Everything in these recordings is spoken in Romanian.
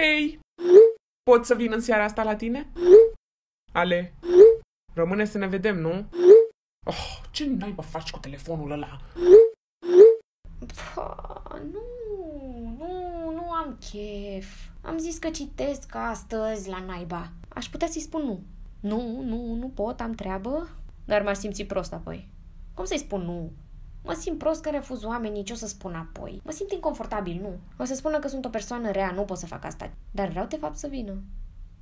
Hei! Pot să vin în seara asta la tine? Ale, rămâne să ne vedem, nu? Oh, ce naiba faci cu telefonul ăla? Pă, nu, nu, nu am chef. Am zis că citesc astăzi la naiba. Aș putea să-i spun nu. Nu, nu, nu pot, am treabă. Dar m-aș simți prost apoi. Cum să-i spun nu? Mă simt prost că refuz oamenii, ce o să spun apoi? Mă simt inconfortabil, nu. O să spună că sunt o persoană rea, nu pot să fac asta. Dar vreau de fapt să vină.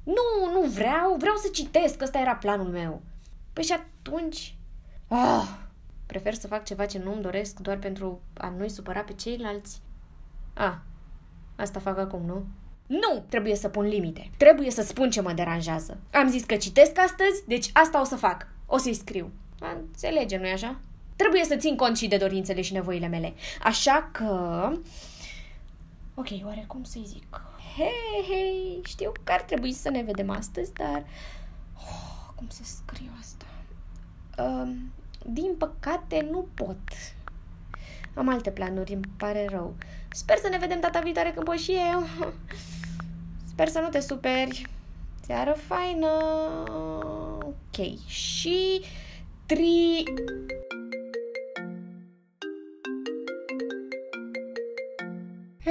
Nu, nu vreau, vreau să citesc, ăsta era planul meu. Păi și atunci... Oh, prefer să fac ceva ce nu-mi doresc doar pentru a nu-i supăra pe ceilalți. Ah, asta fac acum, nu? Nu! Trebuie să pun limite. Trebuie să spun ce mă deranjează. Am zis că citesc astăzi, deci asta o să fac. O să-i scriu. Înțelege, nu-i așa? Trebuie să țin cont și de dorințele și nevoile mele. Așa că... Ok, oare cum să-i zic? Hei, hei, știu că ar trebui să ne vedem astăzi, dar... Oh, cum să scriu asta? Uh, din păcate, nu pot. Am alte planuri, îmi pare rău. Sper să ne vedem data viitoare când pot și eu. Sper să nu te superi. Seară faină. Ok. Și... Tri...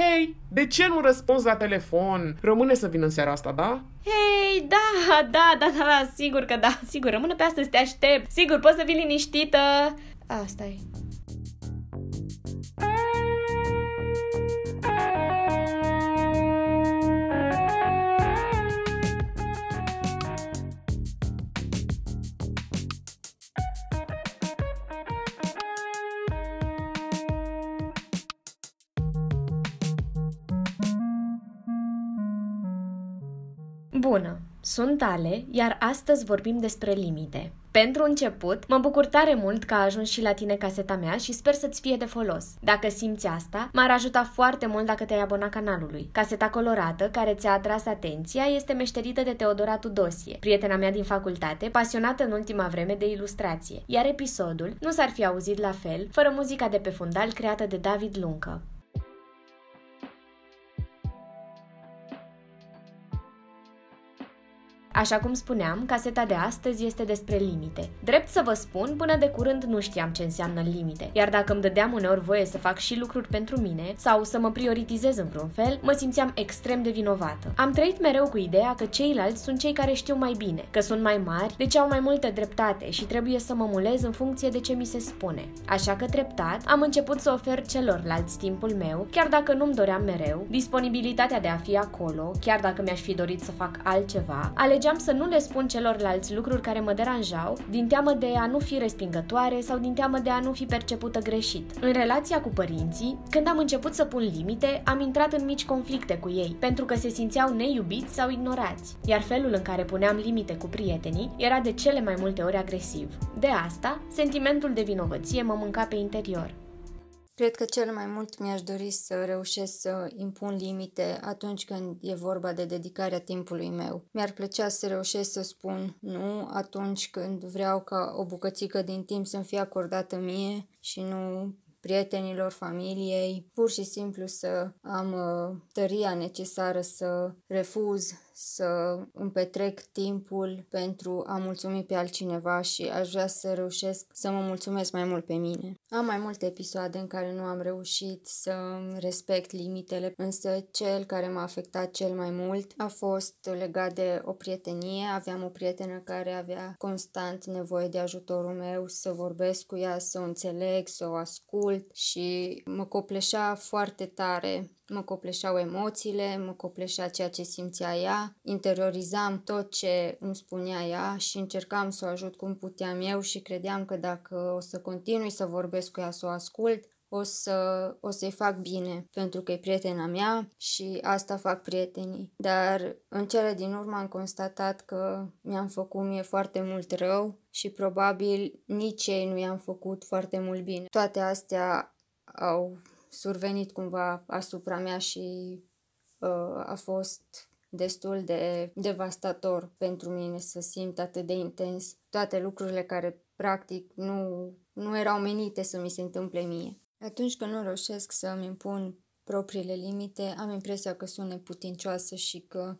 Hei, de ce nu răspunzi la telefon? Rămâne să vin în seara asta, da? Hei, da, da, da, da, da, sigur că da, sigur, rămâne pe astăzi, te aștept. Sigur, poți să vii liniștită. Asta e. Bună! Sunt Ale, iar astăzi vorbim despre limite. Pentru început, mă bucur tare mult că a ajuns și la tine caseta mea și sper să-ți fie de folos. Dacă simți asta, m-ar ajuta foarte mult dacă te-ai abona canalului. Caseta colorată, care ți-a atras atenția, este meșterită de Teodora Tudosie, prietena mea din facultate, pasionată în ultima vreme de ilustrație. Iar episodul nu s-ar fi auzit la fel, fără muzica de pe fundal creată de David Luncă. Așa cum spuneam, caseta de astăzi este despre limite. Drept să vă spun, până de curând nu știam ce înseamnă limite, iar dacă îmi dădeam uneori voie să fac și lucruri pentru mine sau să mă prioritizez în vreun fel, mă simțeam extrem de vinovată. Am trăit mereu cu ideea că ceilalți sunt cei care știu mai bine, că sunt mai mari, deci au mai multe dreptate și trebuie să mă mulez în funcție de ce mi se spune. Așa că treptat am început să ofer celorlalți timpul meu, chiar dacă nu-mi doream mereu, disponibilitatea de a fi acolo, chiar dacă mi-aș fi dorit să fac altceva, alegeam alegeam să nu le spun celorlalți lucruri care mă deranjau, din teamă de a nu fi respingătoare sau din teamă de a nu fi percepută greșit. În relația cu părinții, când am început să pun limite, am intrat în mici conflicte cu ei, pentru că se simțeau neiubiți sau ignorați, iar felul în care puneam limite cu prietenii era de cele mai multe ori agresiv. De asta, sentimentul de vinovăție mă mânca pe interior. Cred că cel mai mult mi-aș dori să reușesc să impun limite atunci când e vorba de dedicarea timpului meu. Mi-ar plăcea să reușesc să spun nu atunci când vreau ca o bucățică din timp să-mi fie acordată mie și nu prietenilor, familiei, pur și simplu să am uh, tăria necesară să refuz să îmi petrec timpul pentru a mulțumi pe altcineva și aș vrea să reușesc să mă mulțumesc mai mult pe mine. Am mai multe episoade în care nu am reușit să respect limitele, însă cel care m-a afectat cel mai mult a fost legat de o prietenie. Aveam o prietenă care avea constant nevoie de ajutorul meu, să vorbesc cu ea, să o înțeleg, să o ascult și mă copleșea foarte tare mă copleșeau emoțiile, mă copleșea ceea ce simțea ea, interiorizam tot ce îmi spunea ea și încercam să o ajut cum puteam eu și credeam că dacă o să continui să vorbesc cu ea, să o ascult, o, să, o să-i fac bine, pentru că e prietena mea și asta fac prietenii. Dar în cele din urmă am constatat că mi-am făcut mie foarte mult rău și probabil nici ei nu i-am făcut foarte mult bine. Toate astea au survenit cumva asupra mea și uh, a fost destul de devastator pentru mine să simt atât de intens toate lucrurile care practic nu, nu erau menite să mi se întâmple mie. Atunci când nu reușesc să-mi impun propriile limite, am impresia că sunt neputincioasă și că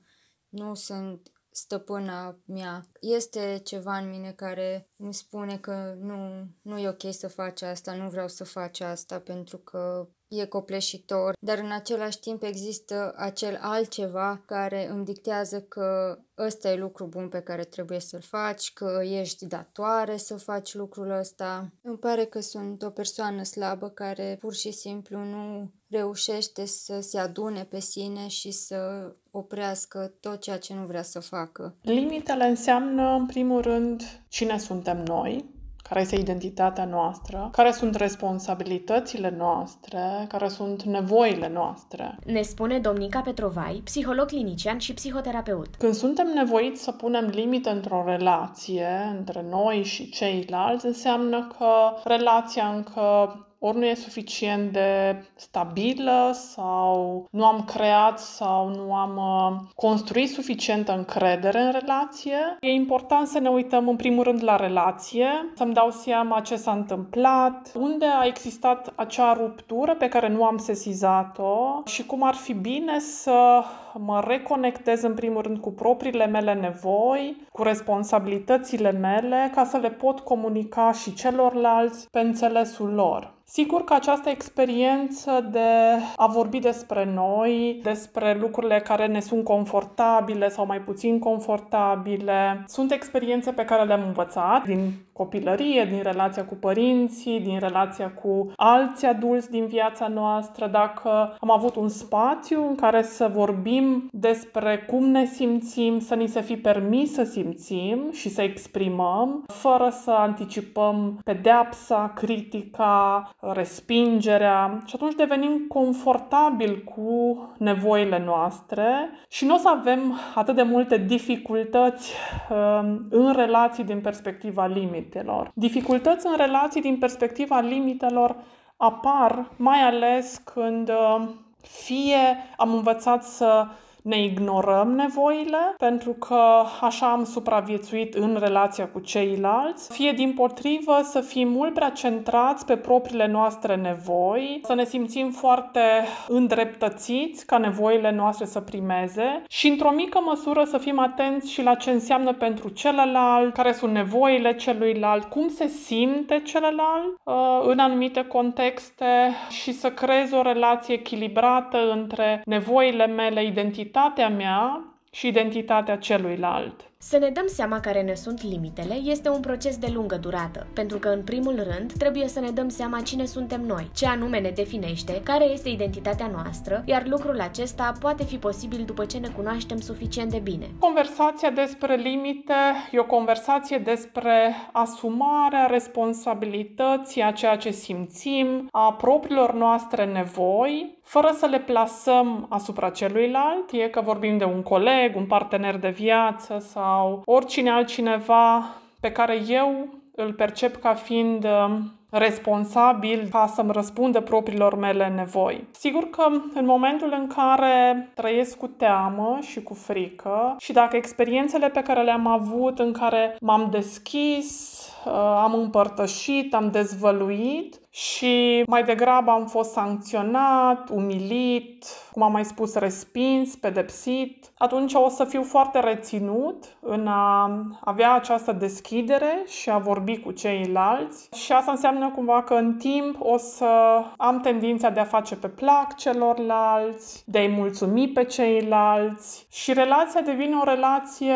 nu sunt stăpâna mea. Este ceva în mine care îmi spune că nu, nu e ok să faci asta, nu vreau să faci asta pentru că e copleșitor, dar în același timp există acel altceva care îmi dictează că ăsta e lucru bun pe care trebuie să-l faci, că ești datoare să faci lucrul ăsta. Îmi pare că sunt o persoană slabă care pur și simplu nu reușește să se adune pe sine și să oprească tot ceea ce nu vrea să facă. Limitele înseamnă, în primul rând, cine suntem noi, care este identitatea noastră, care sunt responsabilitățile noastre, care sunt nevoile noastre. Ne spune Domnica Petrovai, psiholog clinician și psihoterapeut. Când suntem nevoiți să punem limite într-o relație între noi și ceilalți, înseamnă că relația încă ori nu e suficient de stabilă sau nu am creat sau nu am uh, construit suficientă încredere în relație. E important să ne uităm în primul rând la relație, să-mi dau seama ce s-a întâmplat, unde a existat acea ruptură pe care nu am sesizat-o și cum ar fi bine să mă reconectez în primul rând cu propriile mele nevoi, cu responsabilitățile mele, ca să le pot comunica și celorlalți pe înțelesul lor. Sigur că această experiență de a vorbi despre noi, despre lucrurile care ne sunt confortabile sau mai puțin confortabile, sunt experiențe pe care le-am învățat din copilărie, din relația cu părinții, din relația cu alți adulți din viața noastră, dacă am avut un spațiu în care să vorbim despre cum ne simțim, să ni se fi permis să simțim și să exprimăm, fără să anticipăm pedeapsa, critica, respingerea și atunci devenim confortabil cu nevoile noastre și nu o să avem atât de multe dificultăți um, în relații din perspectiva limitelor. Dificultăți în relații din perspectiva limitelor apar mai ales când um, fie am învățat să ne ignorăm nevoile pentru că așa am supraviețuit în relația cu ceilalți, fie din potrivă să fim mult prea centrați pe propriile noastre nevoi, să ne simțim foarte îndreptățiți ca nevoile noastre să primeze și într-o mică măsură să fim atenți și la ce înseamnă pentru celălalt, care sunt nevoile celuilalt, cum se simte celălalt uh, în anumite contexte și să creez o relație echilibrată între nevoile mele, identități identitatea mea și identitatea celuilalt. Să ne dăm seama care ne sunt limitele este un proces de lungă durată, pentru că în primul rând trebuie să ne dăm seama cine suntem noi, ce anume ne definește, care este identitatea noastră, iar lucrul acesta poate fi posibil după ce ne cunoaștem suficient de bine. Conversația despre limite e o conversație despre asumarea responsabilității a ceea ce simțim, a propriilor noastre nevoi, fără să le plasăm asupra celuilalt, fie că vorbim de un coleg, un partener de viață sau sau oricine altcineva pe care eu îl percep ca fiind um, responsabil ca să-mi răspundă propriilor mele nevoi. Sigur că în momentul în care trăiesc cu teamă și cu frică și dacă experiențele pe care le-am avut în care m-am deschis, uh, am împărtășit, am dezvăluit, și mai degrabă am fost sancționat, umilit, cum am mai spus, respins, pedepsit, atunci o să fiu foarte reținut în a avea această deschidere și a vorbi cu ceilalți și asta înseamnă cumva că în timp o să am tendința de a face pe plac celorlalți, de a-i mulțumi pe ceilalți și relația devine o relație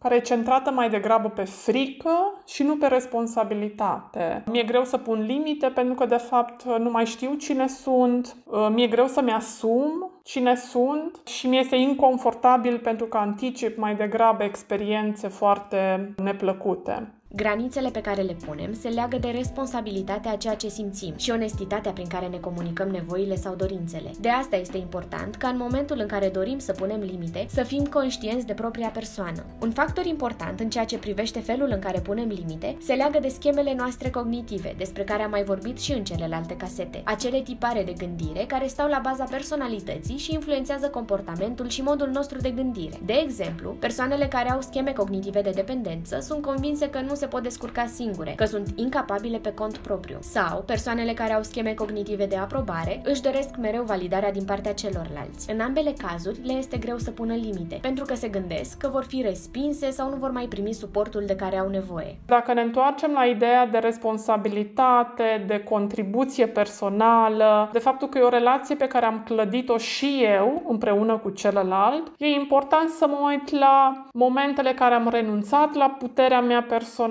care e centrată mai degrabă pe frică și nu pe responsabilitate. Mi-e greu să pun limite pe pentru că, de fapt, nu mai știu cine sunt, uh, mi-e greu să-mi asum cine sunt și mi este inconfortabil pentru că anticip mai degrabă experiențe foarte neplăcute. Granițele pe care le punem se leagă de responsabilitatea a ceea ce simțim și onestitatea prin care ne comunicăm nevoile sau dorințele. De asta este important ca în momentul în care dorim să punem limite, să fim conștienți de propria persoană. Un factor important în ceea ce privește felul în care punem limite se leagă de schemele noastre cognitive, despre care am mai vorbit și în celelalte casete. Acele tipare de gândire care stau la baza personalității și influențează comportamentul și modul nostru de gândire. De exemplu, persoanele care au scheme cognitive de dependență sunt convinse că nu se pot descurca singure, că sunt incapabile pe cont propriu. Sau persoanele care au scheme cognitive de aprobare își doresc mereu validarea din partea celorlalți. În ambele cazuri, le este greu să pună limite, pentru că se gândesc că vor fi respinse sau nu vor mai primi suportul de care au nevoie. Dacă ne întoarcem la ideea de responsabilitate, de contribuție personală, de faptul că e o relație pe care am clădit-o și eu împreună cu celălalt, e important să mă uit la momentele care am renunțat la puterea mea personală,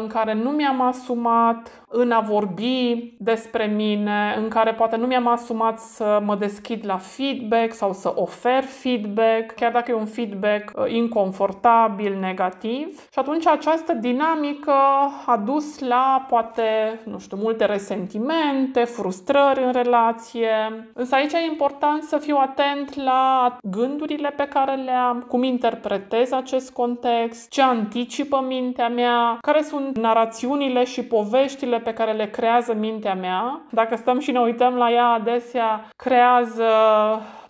în care nu mi-am asumat în a vorbi despre mine, în care poate nu mi-am asumat să mă deschid la feedback sau să ofer feedback, chiar dacă e un feedback uh, inconfortabil, negativ. Și atunci această dinamică a dus la poate, nu știu, multe resentimente, frustrări în relație. Însă aici e important să fiu atent la gândurile pe care le am, cum interpretez acest context, ce anticipă mintea mea, care sunt narațiunile și poveștile pe care le creează mintea mea. Dacă stăm și ne uităm la ea adesea, creează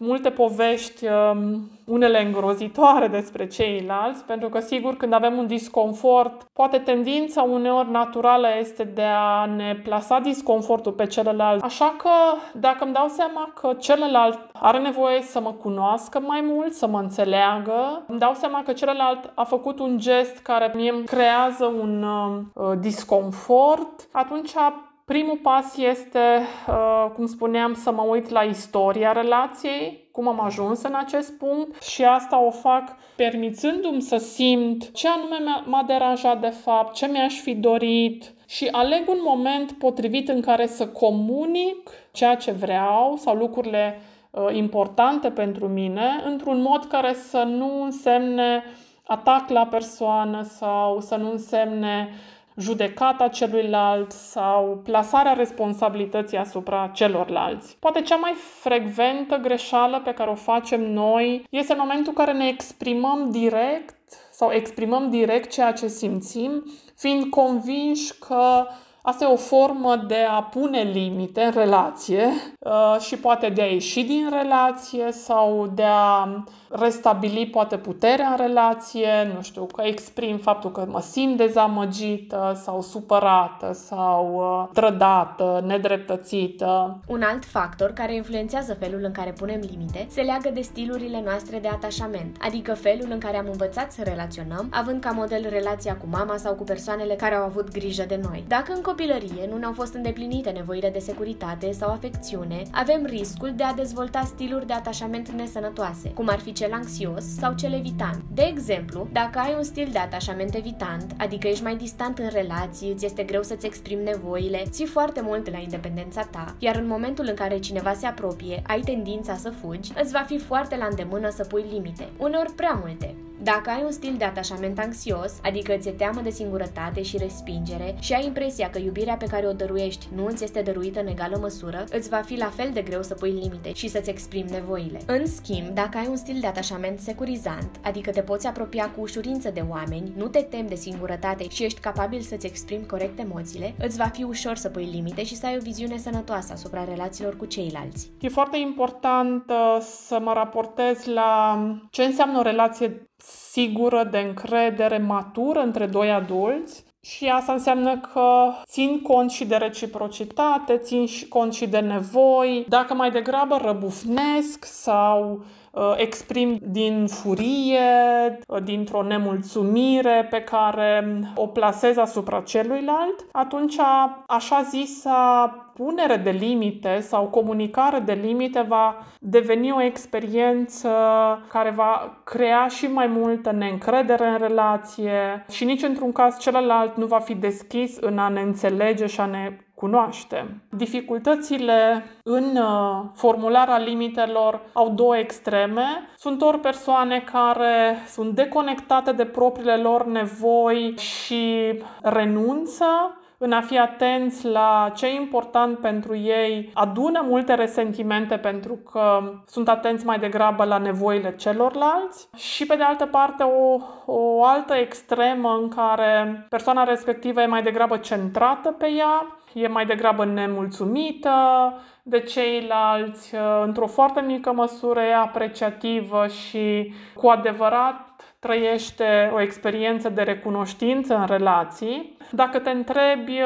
multe povești, um, unele îngrozitoare despre ceilalți, pentru că sigur când avem un disconfort, poate tendința uneori naturală este de a ne plasa disconfortul pe celălalt. Așa că dacă îmi dau seama că celălalt are nevoie să mă cunoască mai mult, să mă înțeleagă, îmi dau seama că celălalt a făcut un gest care mie îmi creează un uh, disconfort, atunci Primul pas este, uh, cum spuneam, să mă uit la istoria relației, cum am ajuns în acest punct și asta o fac permițându-mi să simt ce anume m-a deranjat de fapt, ce mi-aș fi dorit și aleg un moment potrivit în care să comunic ceea ce vreau sau lucrurile uh, importante pentru mine într-un mod care să nu însemne atac la persoană sau să nu însemne judecata celuilalt sau plasarea responsabilității asupra celorlalți. Poate cea mai frecventă greșeală pe care o facem noi este în momentul în care ne exprimăm direct sau exprimăm direct ceea ce simțim, fiind convinși că Asta e o formă de a pune limite în relație uh, și poate de a ieși din relație sau de a restabili poate puterea în relație, nu știu, că exprim faptul că mă simt dezamăgită sau supărată sau uh, trădată, nedreptățită. Un alt factor care influențează felul în care punem limite se leagă de stilurile noastre de atașament, adică felul în care am învățat să relaționăm, având ca model relația cu mama sau cu persoanele care au avut grijă de noi. Dacă în copilărie nu ne-au fost îndeplinite nevoile de securitate sau afecțiune, avem riscul de a dezvolta stiluri de atașament nesănătoase, cum ar fi cel anxios sau cel evitant. De exemplu, dacă ai un stil de atașament evitant, adică ești mai distant în relații, îți este greu să-ți exprimi nevoile, ții foarte mult la independența ta, iar în momentul în care cineva se apropie, ai tendința să fugi, îți va fi foarte la îndemână să pui limite, uneori prea multe. Dacă ai un stil de atașament anxios, adică ți-e teamă de singurătate și respingere și ai impresia că iubirea pe care o dăruiești nu îți este dăruită în egală măsură, îți va fi la fel de greu să pui limite și să-ți exprimi nevoile. În schimb, dacă ai un stil de atașament securizant, adică te poți apropia cu ușurință de oameni, nu te temi de singurătate și ești capabil să-ți exprimi corect emoțiile, îți va fi ușor să pui limite și să ai o viziune sănătoasă asupra relațiilor cu ceilalți. E foarte important uh, să mă raportez la ce înseamnă o relație sigură, de încredere, matură între doi adulți. Și asta înseamnă că țin cont și de reciprocitate, țin cont și de nevoi. Dacă mai degrabă răbufnesc sau uh, exprim din furie, uh, dintr-o nemulțumire pe care o plasez asupra celuilalt, atunci așa zisa punere de limite sau comunicare de limite va deveni o experiență care va crea și mai multă neîncredere în relație și nici într-un caz celălalt nu va fi deschis în a ne înțelege și a ne cunoaște. Dificultățile în uh, formularea limitelor au două extreme. Sunt ori persoane care sunt deconectate de propriile lor nevoi și renunță în a fi atenți la ce e important pentru ei, adună multe resentimente pentru că sunt atenți mai degrabă la nevoile celorlalți și pe de altă parte o, o altă extremă în care persoana respectivă e mai degrabă centrată pe ea e mai degrabă nemulțumită de ceilalți, într-o foarte mică măsură e apreciativă și cu adevărat trăiește o experiență de recunoștință în relații. Dacă te întrebi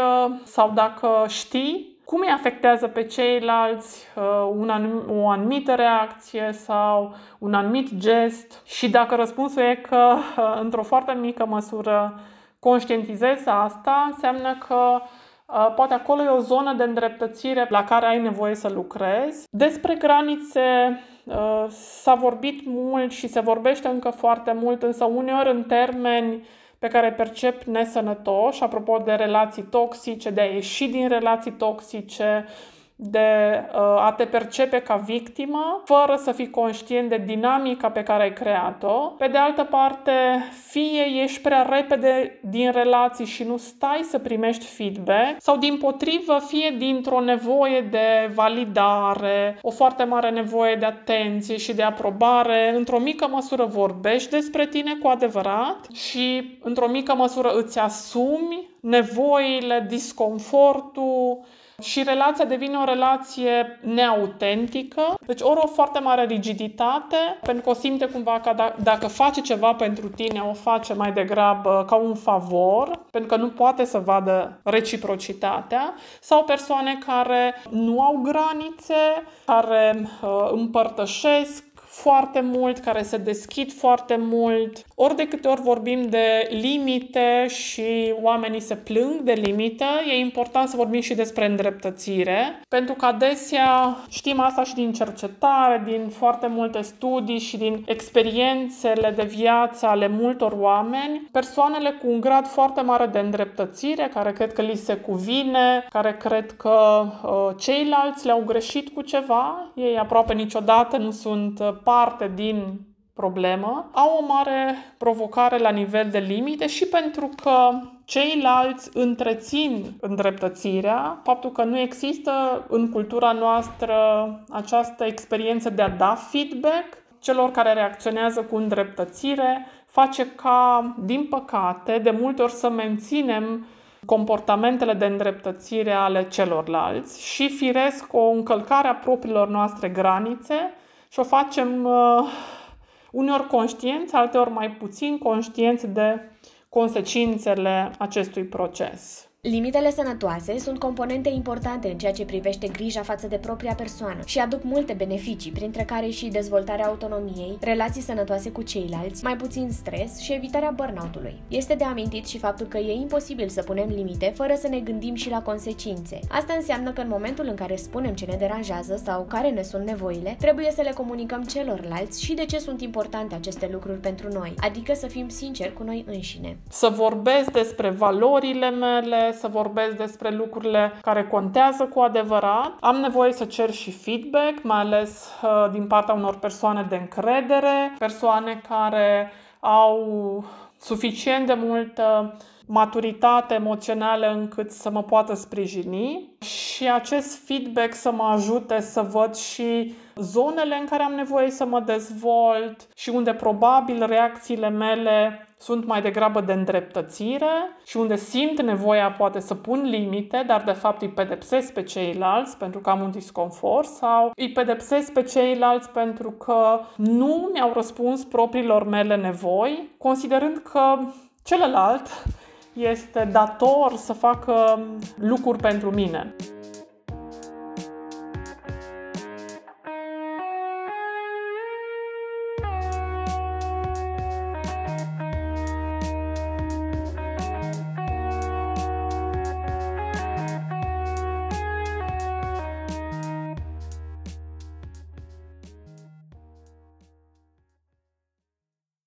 sau dacă știi cum îi afectează pe ceilalți uh, un anum- o anumită reacție sau un anumit gest și dacă răspunsul e că uh, într-o foarte mică măsură conștientizezi asta, înseamnă că uh, poate acolo e o zonă de îndreptățire la care ai nevoie să lucrezi. Despre granițe s-a vorbit mult și se vorbește încă foarte mult, însă uneori în termeni pe care percep nesănătoși, apropo de relații toxice, de a ieși din relații toxice, de uh, a te percepe ca victimă, fără să fii conștient de dinamica pe care ai creat-o. Pe de altă parte, fie ești prea repede din relații și nu stai să primești feedback, sau din potrivă, fie dintr-o nevoie de validare, o foarte mare nevoie de atenție și de aprobare, într-o mică măsură vorbești despre tine cu adevărat și într-o mică măsură îți asumi nevoile, disconfortul, și relația devine o relație neautentică, deci ori o foarte mare rigiditate, pentru că o simte cumva că da- dacă face ceva pentru tine, o face mai degrabă ca un favor, pentru că nu poate să vadă reciprocitatea, sau persoane care nu au granițe, care uh, împărtășesc foarte mult, care se deschid foarte mult. Ori de câte ori vorbim de limite și oamenii se plâng de limită, e important să vorbim și despre îndreptățire, pentru că adesea știm asta și din cercetare, din foarte multe studii și din experiențele de viață ale multor oameni, persoanele cu un grad foarte mare de îndreptățire, care cred că li se cuvine, care cred că uh, ceilalți le-au greșit cu ceva, ei aproape niciodată nu sunt uh, parte din problemă, au o mare provocare la nivel de limite și pentru că ceilalți întrețin îndreptățirea, faptul că nu există în cultura noastră această experiență de a da feedback celor care reacționează cu îndreptățire, face ca, din păcate, de multe ori să menținem comportamentele de îndreptățire ale celorlalți și firesc o încălcare a propriilor noastre granițe și o facem uh, uneori conștienți, alteori mai puțin conștienți de consecințele acestui proces. Limitele sănătoase sunt componente importante în ceea ce privește grija față de propria persoană și aduc multe beneficii, printre care și dezvoltarea autonomiei, relații sănătoase cu ceilalți, mai puțin stres și evitarea burnout-ului. Este de amintit și faptul că e imposibil să punem limite fără să ne gândim și la consecințe. Asta înseamnă că în momentul în care spunem ce ne deranjează sau care ne sunt nevoile, trebuie să le comunicăm celorlalți și de ce sunt importante aceste lucruri pentru noi, adică să fim sinceri cu noi înșine. Să vorbesc despre valorile mele, să vorbesc despre lucrurile care contează cu adevărat. Am nevoie să cer și feedback, mai ales uh, din partea unor persoane de încredere, persoane care au suficient de multă maturitate emoțională încât să mă poată sprijini și acest feedback să mă ajute să văd și zonele în care am nevoie să mă dezvolt și unde probabil reacțiile mele sunt mai degrabă de îndreptățire și unde simt nevoia poate să pun limite, dar de fapt îi pedepsesc pe ceilalți pentru că am un disconfort sau îi pedepsesc pe ceilalți pentru că nu mi-au răspuns propriilor mele nevoi, considerând că celălalt este dator să facă lucruri pentru mine.